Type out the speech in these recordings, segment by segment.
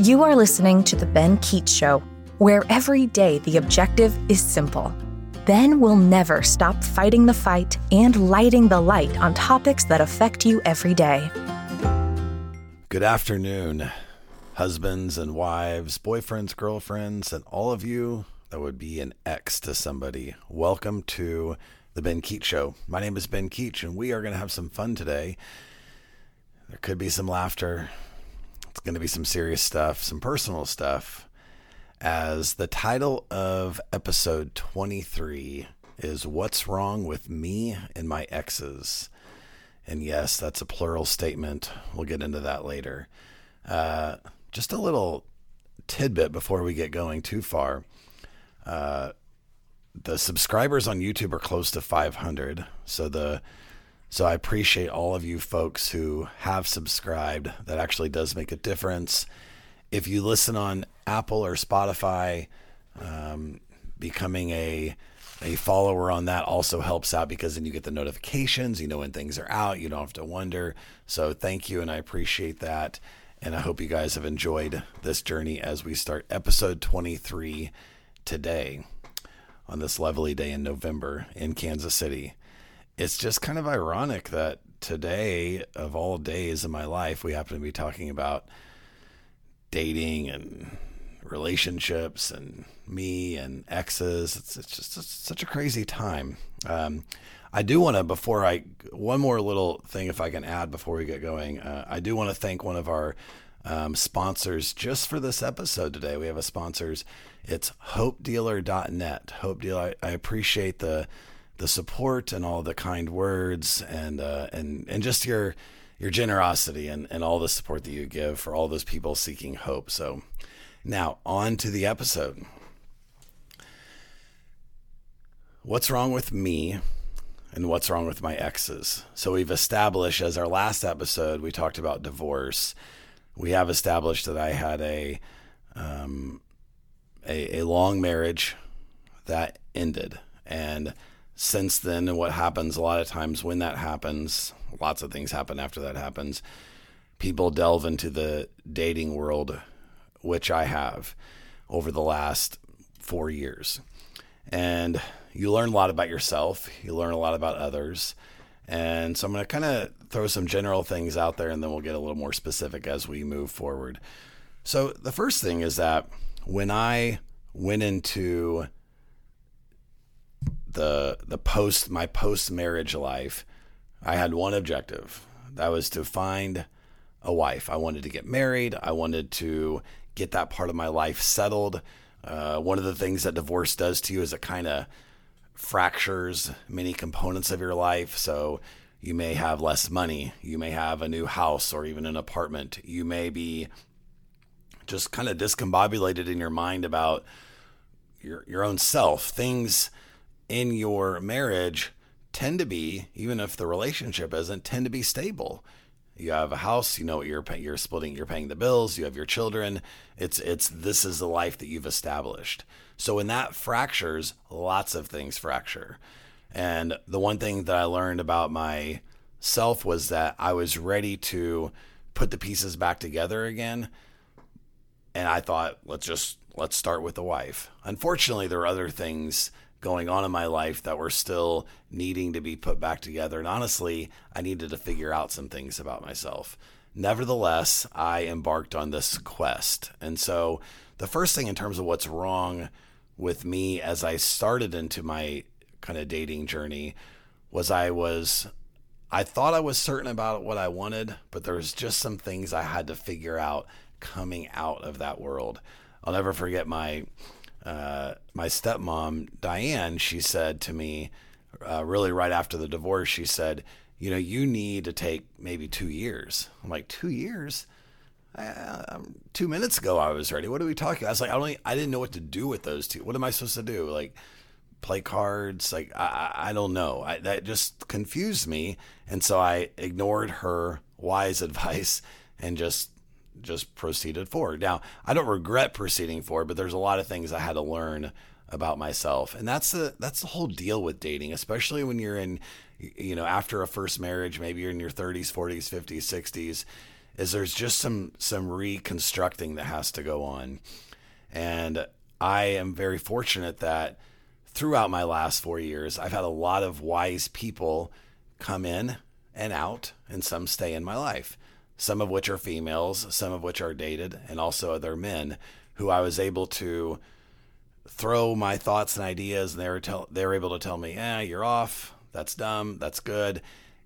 You are listening to The Ben Keech Show, where every day the objective is simple. Ben will never stop fighting the fight and lighting the light on topics that affect you every day. Good afternoon, husbands and wives, boyfriends, girlfriends, and all of you that would be an ex to somebody. Welcome to the Ben Keech Show. My name is Ben Keech, and we are going to have some fun today. There could be some laughter. It's going to be some serious stuff, some personal stuff as the title of episode 23 is What's Wrong with Me and My Exes? And yes, that's a plural statement. We'll get into that later. Uh, just a little tidbit before we get going too far. Uh, the subscribers on YouTube are close to 500. So the so I appreciate all of you folks who have subscribed. That actually does make a difference if you listen on Apple or Spotify, um, becoming a a follower on that also helps out because then you get the notifications. You know when things are out. You don't have to wonder. So thank you, and I appreciate that. And I hope you guys have enjoyed this journey as we start episode 23 today on this lovely day in November in Kansas City. It's just kind of ironic that today, of all days in my life, we happen to be talking about dating and relationships and me and exes. It's, it's just it's such a crazy time. Um, I do want to, before I, one more little thing, if I can add before we get going, uh, I do want to thank one of our um, sponsors just for this episode today. We have a sponsors. It's hopedealer.net. Hope Dealer, I, I appreciate the the support and all the kind words and uh, and and just your your generosity and, and all the support that you give for all those people seeking hope. So, now on to the episode. What's wrong with me and what's wrong with my exes? So, we've established, as our last episode, we talked about divorce. We have established that I had a, um, a, a long marriage that ended. And since then, and what happens a lot of times when that happens, lots of things happen after that happens. People delve into the dating world, which I have over the last four years. And you learn a lot about yourself, you learn a lot about others. And so I'm going to kind of throw some general things out there and then we'll get a little more specific as we move forward. So the first thing is that when I went into the the post my post marriage life, I had one objective. That was to find a wife. I wanted to get married. I wanted to get that part of my life settled. Uh, one of the things that divorce does to you is it kind of fractures many components of your life. So you may have less money. You may have a new house or even an apartment. You may be just kind of discombobulated in your mind about your your own self. Things in your marriage tend to be, even if the relationship isn't, tend to be stable. You have a house, you know what you're paying, you're splitting, you're paying the bills, you have your children. It's it's this is the life that you've established. So when that fractures, lots of things fracture. And the one thing that I learned about myself was that I was ready to put the pieces back together again. And I thought, let's just let's start with the wife. Unfortunately, there are other things going on in my life that were still needing to be put back together. And honestly, I needed to figure out some things about myself. Nevertheless, I embarked on this quest. And so, the first thing in terms of what's wrong with me as I started into my kind of dating journey was I was I thought I was certain about what I wanted, but there was just some things I had to figure out coming out of that world. I'll never forget my uh, my stepmom Diane, she said to me, uh, really right after the divorce, she said, "You know, you need to take maybe two years." I'm like, two years? Um, two minutes ago, I was ready. What are we talking? About? I was like, I don't, I didn't know what to do with those two. What am I supposed to do? Like, play cards? Like, I, I don't know. I, that just confused me, and so I ignored her wise advice and just just proceeded forward. Now, I don't regret proceeding forward, but there's a lot of things I had to learn about myself. And that's the that's the whole deal with dating, especially when you're in you know, after a first marriage, maybe you're in your 30s, 40s, 50s, 60s, is there's just some some reconstructing that has to go on. And I am very fortunate that throughout my last 4 years I've had a lot of wise people come in and out and some stay in my life. Some of which are females, some of which are dated, and also other men who I was able to throw my thoughts and ideas and they were tell they were able to tell me, "Yeah, you're off. That's dumb. That's good."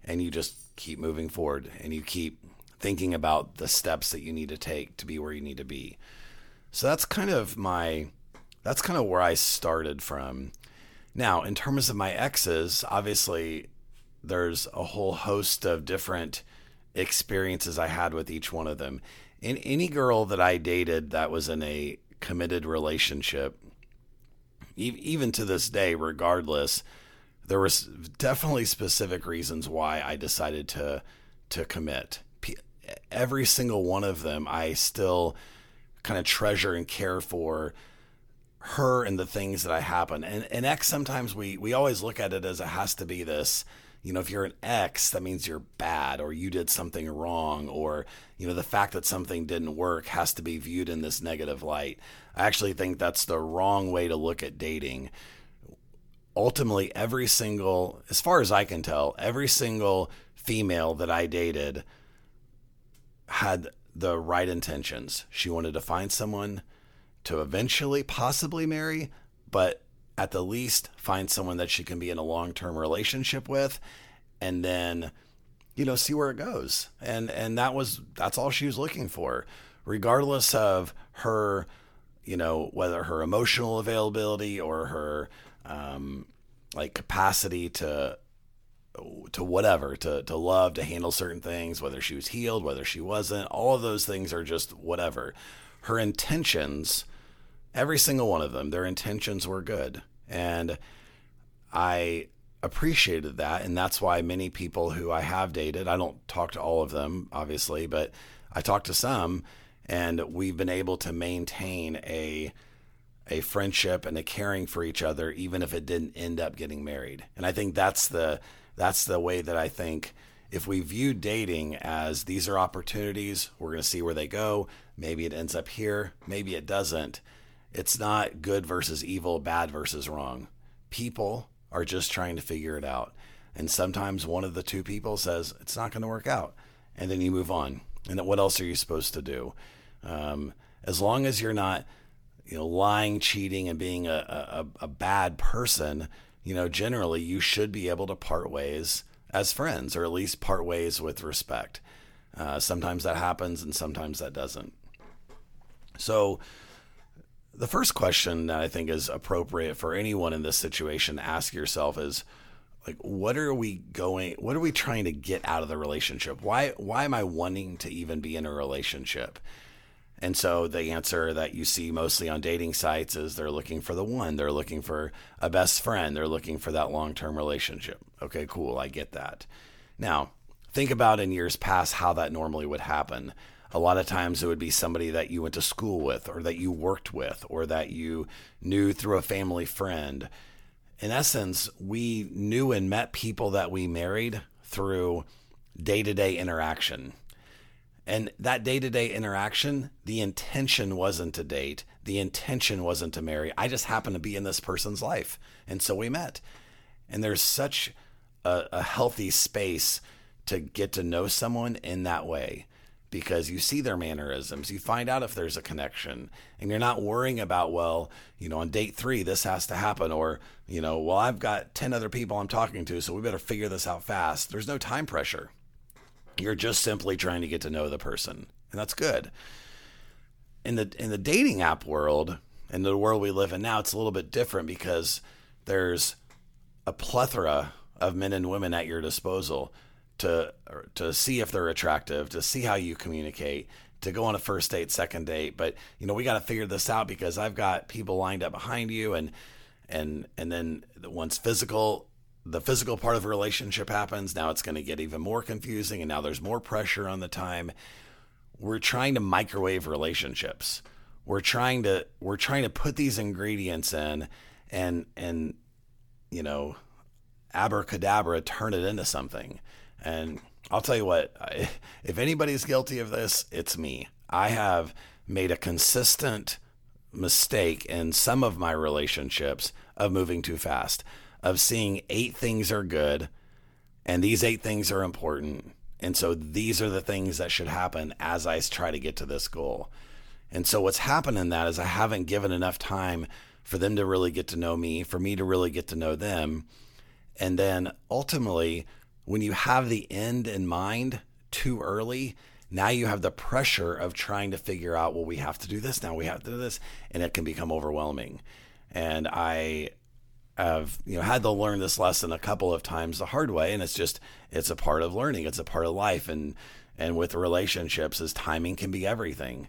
And you just keep moving forward and you keep thinking about the steps that you need to take to be where you need to be. So that's kind of my that's kind of where I started from. Now, in terms of my exes, obviously there's a whole host of different experiences I had with each one of them. In any girl that I dated that was in a committed relationship, even to this day, regardless, there was definitely specific reasons why I decided to to commit. Every single one of them, I still kind of treasure and care for her and the things that I happen. And an ex, sometimes we we always look at it as it has to be this. You know, if you're an ex, that means you're bad or you did something wrong, or you know, the fact that something didn't work has to be viewed in this negative light. I actually think that's the wrong way to look at dating ultimately every single, as far as I can tell, every single female that I dated had the right intentions. She wanted to find someone to eventually possibly marry, but at the least find someone that she can be in a long-term relationship with and then you know see where it goes. And and that was that's all she was looking for regardless of her you know whether her emotional availability or her um, like capacity to to whatever to to love to handle certain things whether she was healed whether she wasn't all of those things are just whatever her intentions every single one of them their intentions were good. And i appreciated that. And that's why many people who i have dated i don't talk to all of them obviously but i talk to some and we've been able to maintain a a friendship and a caring for each other even if it didn't end up getting married. And i think that's the that's the way that i think if we view dating as these are opportunities we're going to see where they go. Maybe it ends up here maybe it doesn't it's not good versus evil bad versus wrong. People are just trying to figure it out. And sometimes one of the two people says it's not going to work out. And then you move on. And what else are you supposed to do? Um, as long as you're not you know, lying, cheating, and being a, a, a bad person, you know, generally you should be able to part ways as friends, or at least part ways with respect. Uh, sometimes that happens, and sometimes that doesn't. So, the first question that I think is appropriate for anyone in this situation to ask yourself is like what are we going what are we trying to get out of the relationship? Why why am I wanting to even be in a relationship? And so the answer that you see mostly on dating sites is they're looking for the one, they're looking for a best friend, they're looking for that long term relationship. Okay, cool, I get that. Now, think about in years past how that normally would happen. A lot of times it would be somebody that you went to school with, or that you worked with, or that you knew through a family friend. In essence, we knew and met people that we married through day to day interaction and that day to day interaction, the intention wasn't to date, the intention wasn't to marry. I just happened to be in this person's life. And so we met. And there's such a, a healthy space to get to know someone in that way because you see their mannerisms, you find out if there's a connection, and you're not worrying about, well, you know, on date three, this has to happen, or, you know, well, I've got 10 other people I'm talking to, so we better figure this out fast. There's no time pressure. You're just simply trying to get to know the person, and that's good. In the in the dating app world, in the world we live in now, it's a little bit different because there's a plethora of men and women at your disposal to to see if they're attractive, to see how you communicate, to go on a first date, second date. But you know, we got to figure this out because I've got people lined up behind you, and and and then once physical the physical part of a relationship happens, now it's going to get even more confusing and now there's more pressure on the time. We're trying to microwave relationships. We're trying to we're trying to put these ingredients in and and you know abracadabra turn it into something. And I'll tell you what, if anybody's guilty of this, it's me. I have made a consistent mistake in some of my relationships of moving too fast, of seeing eight things are good and these eight things are important. And so these are the things that should happen as I try to get to this goal. And so what's happened in that is I haven't given enough time for them to really get to know me, for me to really get to know them. And then ultimately, when you have the end in mind too early, now you have the pressure of trying to figure out, well, we have to do this now, we have to do this, and it can become overwhelming. And I have you know had to learn this lesson a couple of times the hard way, and it's just it's a part of learning, it's a part of life, and and with relationships, is timing can be everything.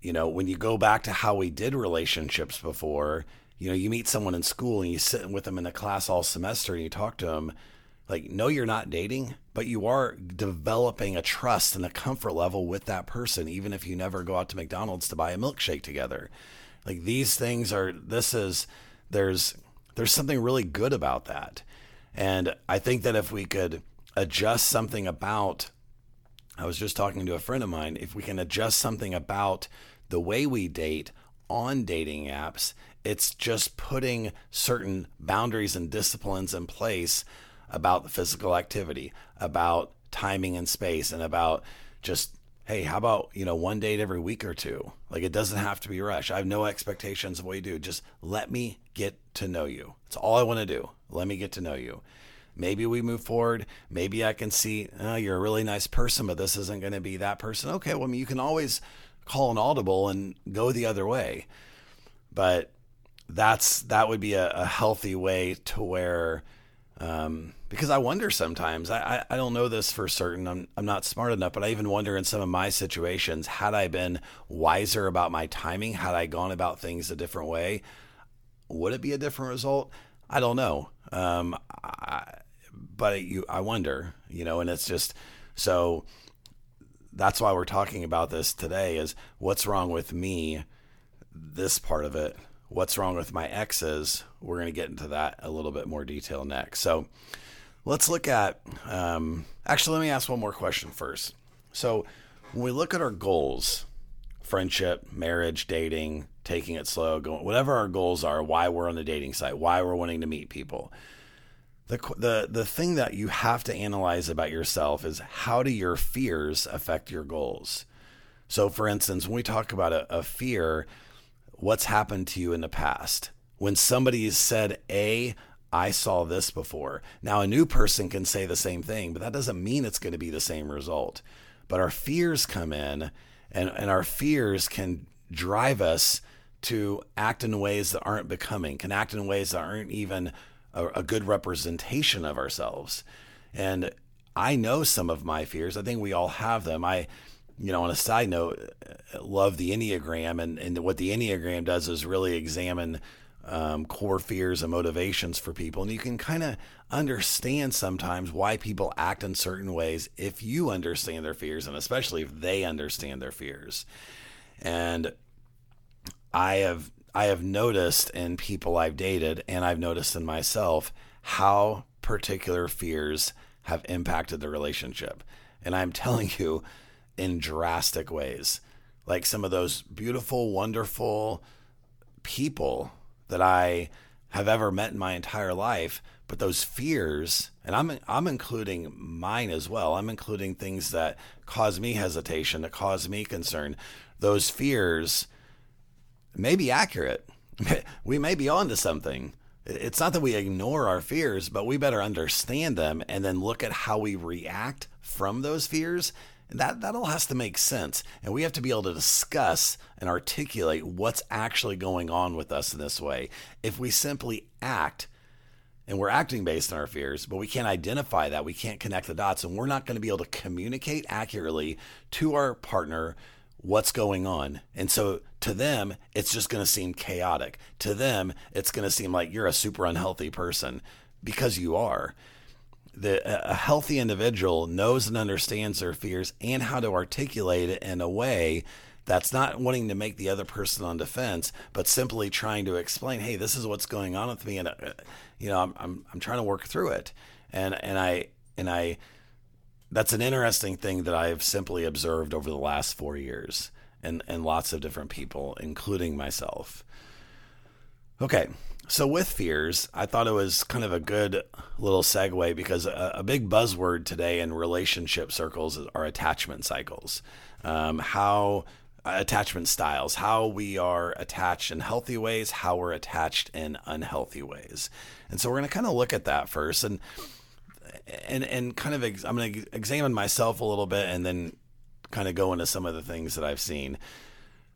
You know, when you go back to how we did relationships before, you know, you meet someone in school and you sit with them in a class all semester and you talk to them like no you're not dating but you are developing a trust and a comfort level with that person even if you never go out to mcdonald's to buy a milkshake together. Like these things are this is there's there's something really good about that. And i think that if we could adjust something about i was just talking to a friend of mine if we can adjust something about the way we date on dating apps it's just putting certain boundaries and disciplines in place about the physical activity, about timing and space, and about just hey, how about you know one date every week or two? Like it doesn't have to be rush. I have no expectations of what you do. Just let me get to know you. That's all I want to do. Let me get to know you. Maybe we move forward. Maybe I can see oh, you're a really nice person, but this isn't going to be that person. Okay, well, I mean, you can always call an audible and go the other way, but that's that would be a, a healthy way to where um, because I wonder sometimes, I, I, I, don't know this for certain. I'm, I'm not smart enough, but I even wonder in some of my situations, had I been wiser about my timing, had I gone about things a different way, would it be a different result? I don't know. Um, I, but you, I wonder, you know, and it's just so that's why we're talking about this today is what's wrong with me, this part of it what's wrong with my exes. We're going to get into that a little bit more detail next. So let's look at, um, actually, let me ask one more question first. So when we look at our goals, friendship, marriage, dating, taking it slow, going, whatever our goals are, why we're on the dating site, why we're wanting to meet people. The, the, the thing that you have to analyze about yourself is how do your fears affect your goals? So, for instance, when we talk about a, a fear, what's happened to you in the past. When somebody has said, A, I saw this before. Now, a new person can say the same thing, but that doesn't mean it's going to be the same result. But our fears come in, and, and our fears can drive us to act in ways that aren't becoming, can act in ways that aren't even a, a good representation of ourselves. And I know some of my fears. I think we all have them. I you know, on a side note, love the Enneagram. And, and what the Enneagram does is really examine um, core fears and motivations for people. And you can kind of understand sometimes why people act in certain ways if you understand their fears, and especially if they understand their fears. And I have I have noticed in people I've dated, and I've noticed in myself how particular fears have impacted the relationship. And I'm telling you, in drastic ways. Like some of those beautiful, wonderful people that I have ever met in my entire life, but those fears, and I'm I'm including mine as well. I'm including things that cause me hesitation, that cause me concern. Those fears may be accurate. We may be onto something. It's not that we ignore our fears, but we better understand them and then look at how we react from those fears that that all has to make sense, and we have to be able to discuss and articulate what's actually going on with us in this way. If we simply act and we're acting based on our fears, but we can't identify that, we can't connect the dots, and we're not going to be able to communicate accurately to our partner what's going on. And so to them, it's just going to seem chaotic. To them, it's going to seem like you're a super unhealthy person because you are the a healthy individual knows and understands their fears and how to articulate it in a way that's not wanting to make the other person on defense, but simply trying to explain, "Hey, this is what's going on with me, and uh, you know, I'm, I'm I'm trying to work through it." And and I and I that's an interesting thing that I've simply observed over the last four years and, and lots of different people, including myself. Okay, so with fears, I thought it was kind of a good little segue because a, a big buzzword today in relationship circles are attachment cycles. Um, how attachment styles, how we are attached in healthy ways, how we're attached in unhealthy ways. And so we're going to kind of look at that first and and and kind of ex- I'm going to examine myself a little bit and then kind of go into some of the things that I've seen.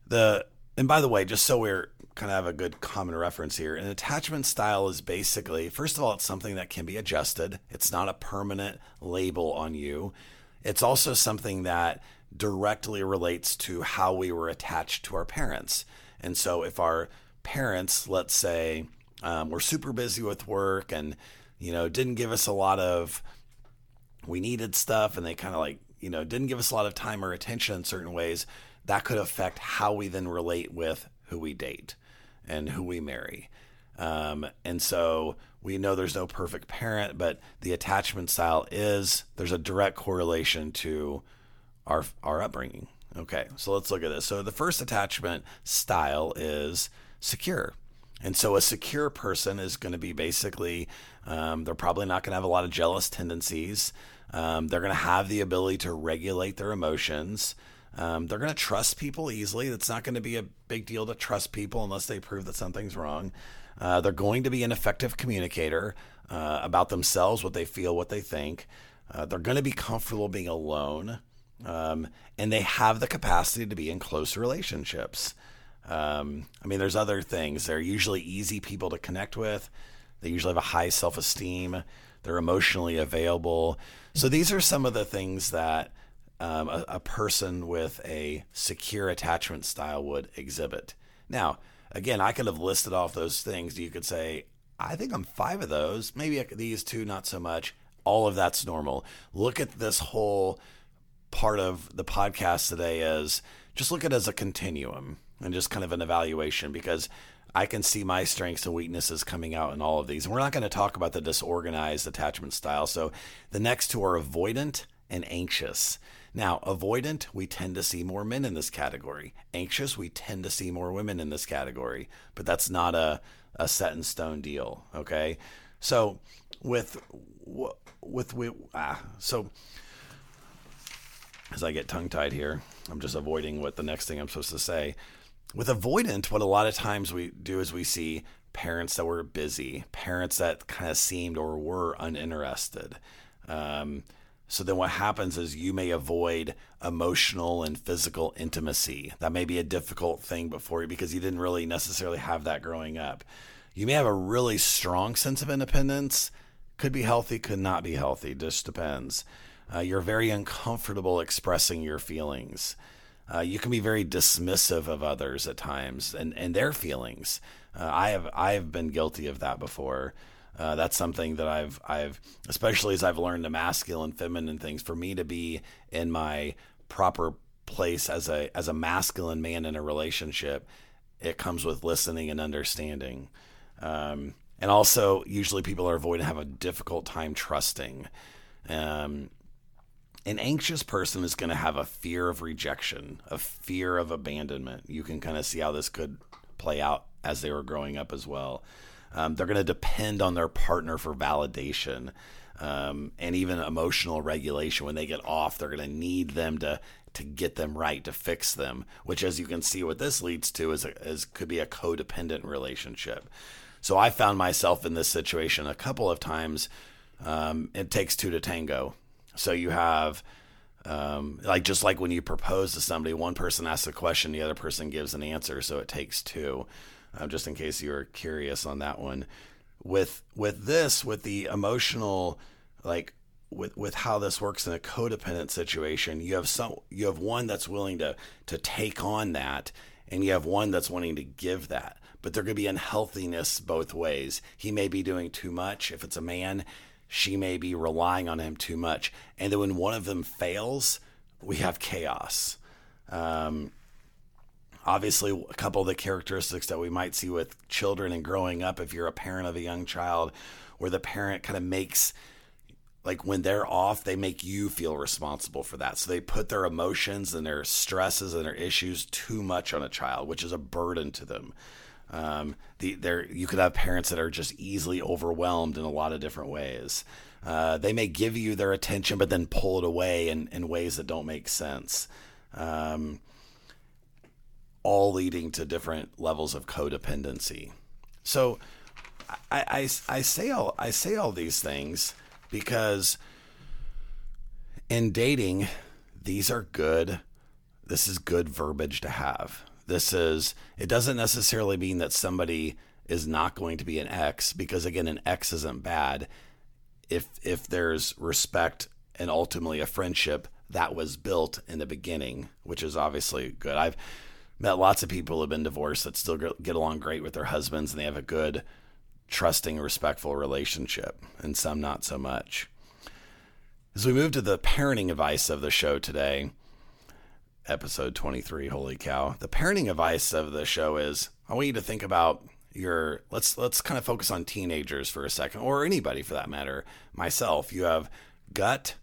The and by the way, just so we're kind of have a good common reference here, an attachment style is basically first of all it's something that can be adjusted. It's not a permanent label on you. It's also something that directly relates to how we were attached to our parents. And so if our parents, let's say, um, were super busy with work and you know didn't give us a lot of we needed stuff and they kind of like you know didn't give us a lot of time or attention in certain ways that could affect how we then relate with who we date and who we marry um, and so we know there's no perfect parent but the attachment style is there's a direct correlation to our our upbringing okay so let's look at this so the first attachment style is secure and so a secure person is going to be basically, um, they're probably not going to have a lot of jealous tendencies. Um, they're going to have the ability to regulate their emotions. Um, they're going to trust people easily. It's not going to be a big deal to trust people unless they prove that something's wrong. Uh, they're going to be an effective communicator uh, about themselves, what they feel, what they think. Uh, they're going to be comfortable being alone. Um, and they have the capacity to be in close relationships. Um, I mean, there's other things. They're usually easy people to connect with. They usually have a high self esteem. They're emotionally available. So these are some of the things that um, a, a, person with a secure attachment style would exhibit. Now, again, I could have listed off those things. You could say, I think I'm five of those. Maybe these two, not so much. All of that's normal. Look at this whole part of the podcast today as just look at it as a continuum and just kind of an evaluation because I can see my strengths and weaknesses coming out in all of these. And we're not going to talk about the disorganized attachment style. So the next two are avoidant and anxious. Now, avoidant, we tend to see more men in this category. Anxious, we tend to see more women in this category, but that's not a, a set in stone deal. Okay. So with, with, ah, so as I get tongue tied here, I'm just avoiding what the next thing I'm supposed to say. With avoidant, what a lot of times we do is we see parents that were busy, parents that kind of seemed or were uninterested. Um, so then what happens is you may avoid emotional and physical intimacy. That may be a difficult thing before you because you didn't really necessarily have that growing up. You may have a really strong sense of independence. Could be healthy, could not be healthy, just depends. Uh, you're very uncomfortable expressing your feelings. Uh, you can be very dismissive of others at times and, and their feelings. Uh, I have I have been guilty of that before. Uh, that's something that I've I've especially as I've learned the masculine, feminine things. For me to be in my proper place as a as a masculine man in a relationship, it comes with listening and understanding. Um, and also, usually people are avoiding have a difficult time trusting. Um, an anxious person is going to have a fear of rejection, a fear of abandonment. You can kind of see how this could play out as they were growing up as well. Um, they're going to depend on their partner for validation um, and even emotional regulation. When they get off, they're going to need them to to get them right, to fix them. Which, as you can see, what this leads to is, a, is could be a codependent relationship. So I found myself in this situation a couple of times. Um, it takes two to tango so you have um, like just like when you propose to somebody, one person asks a question, the other person gives an answer, so it takes two. Uh, just in case you were curious on that one. With with this, with the emotional, like with with how this works in a codependent situation, you have some you have one that's willing to to take on that, and you have one that's wanting to give that. But there could be unhealthiness both ways. He may be doing too much. If it's a man, she may be relying on him too much. And then when one of them fails, we have chaos. Um, obviously, a couple of the characteristics that we might see with children and growing up, if you're a parent of a young child, where the parent kind of makes like when they're off, they make you feel responsible for that. So they put their emotions and their stresses and their issues too much on a child, which is a burden to them. Um, the, there, you could have parents that are just easily overwhelmed in a lot of different ways. Uh, they may give you their attention, but then pull it away in, in ways that don't make sense. Um, all leading to different levels of codependency. So I, I, I say all I say all these things because in dating, these are good. This is good verbiage to have. This is, it doesn't necessarily mean that somebody is not going to be an ex because again, an ex isn't bad. If, if there's respect and ultimately a friendship that was built in the beginning, which is obviously good. I've met lots of people have been divorced that still get along great with their husbands and they have a good trusting, respectful relationship, and some not so much. As we move to the parenting advice of the show today, episode 23, holy cow. The parenting advice of the show is I want you to think about your let's let's kind of focus on teenagers for a second or anybody for that matter. Myself, you have gut,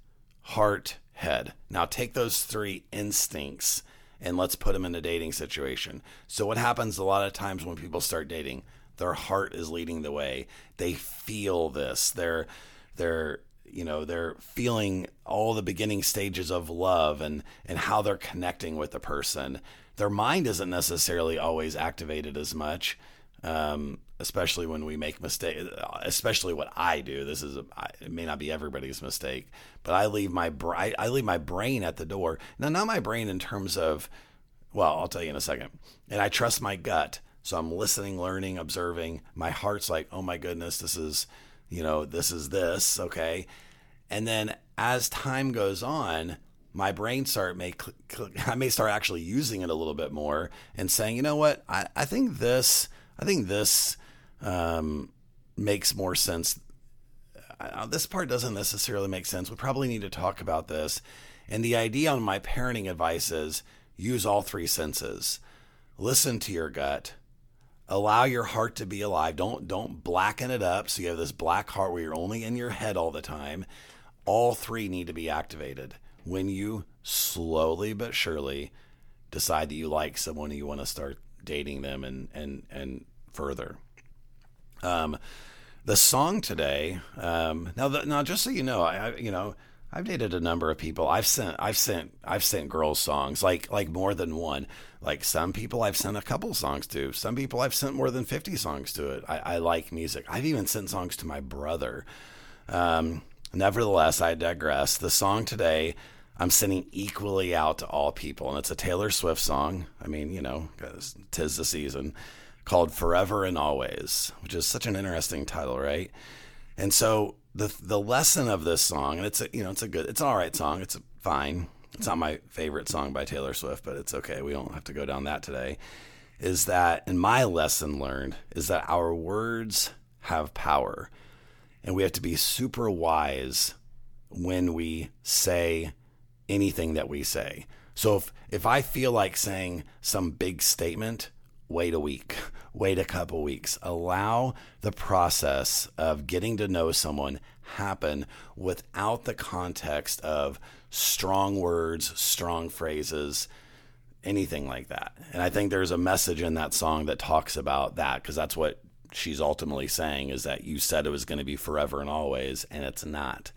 heart, head. Now take those three instincts and let's put them in a dating situation. So what happens a lot of times when people start dating? their heart is leading the way. They feel this. They're they're you know they're feeling all the beginning stages of love and and how they're connecting with the person. Their mind isn't necessarily always activated as much. Um, especially when we make mistakes, especially what I do. This is a, it may not be everybody's mistake, but I leave my I leave my brain at the door. Now, not my brain in terms of, well, I'll tell you in a second. And I trust my gut. So I'm listening, learning, observing. My heart's like, oh my goodness, this is, you know, this is this. Okay. And then as time goes on, my brain start may I may start actually using it a little bit more and saying, you know what, I, I think this I think this um, makes more sense. Uh, this part doesn't necessarily make sense. We probably need to talk about this. And the idea on my parenting advice is use all three senses. Listen to your gut, allow your heart to be alive. Don't don't blacken it up so you have this black heart where you're only in your head all the time. All three need to be activated. When you slowly but surely decide that you like someone and you want to start dating them and and and further. Um, the song today. Um, now, the, now, just so you know, I, I you know I've dated a number of people. I've sent I've sent I've sent girls songs like like more than one. Like some people I've sent a couple songs to. Some people I've sent more than fifty songs to. It. I, I like music. I've even sent songs to my brother. Um, nevertheless, I digress. The song today I'm sending equally out to all people, and it's a Taylor Swift song. I mean, you know, tis the season, called "Forever and Always," which is such an interesting title, right? And so the the lesson of this song, and it's a you know it's a good it's an all right song. It's fine. It's not my favorite song by Taylor Swift, but it's okay. We don't have to go down that today. Is that and my lesson learned is that our words have power, and we have to be super wise when we say anything that we say. So if if I feel like saying some big statement, wait a week, wait a couple weeks. Allow the process of getting to know someone happen without the context of strong words, strong phrases, anything like that. And I think there's a message in that song that talks about that because that's what she's ultimately saying is that you said it was going to be forever and always and it's not.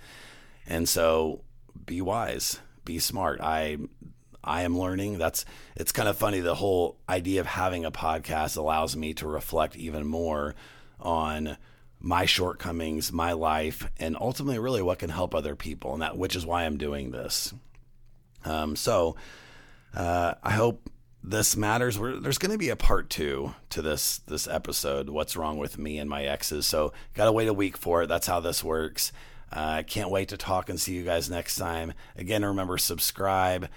And so be wise, be smart. I I am learning. That's it's kind of funny. The whole idea of having a podcast allows me to reflect even more on my shortcomings, my life, and ultimately, really, what can help other people, and that which is why I'm doing this. Um, so, uh, I hope this matters. We're, there's going to be a part two to this this episode. What's wrong with me and my exes? So, gotta wait a week for it. That's how this works. I uh, can't wait to talk and see you guys next time. Again, remember subscribe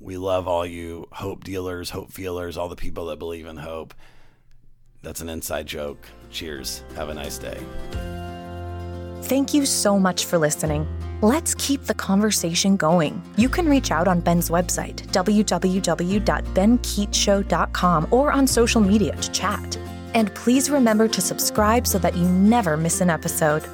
we love all you hope dealers, hope feelers, all the people that believe in hope. That's an inside joke. Cheers. Have a nice day. Thank you so much for listening. Let's keep the conversation going. You can reach out on Ben's website, www.benkeechshow.com, or on social media to chat. And please remember to subscribe so that you never miss an episode.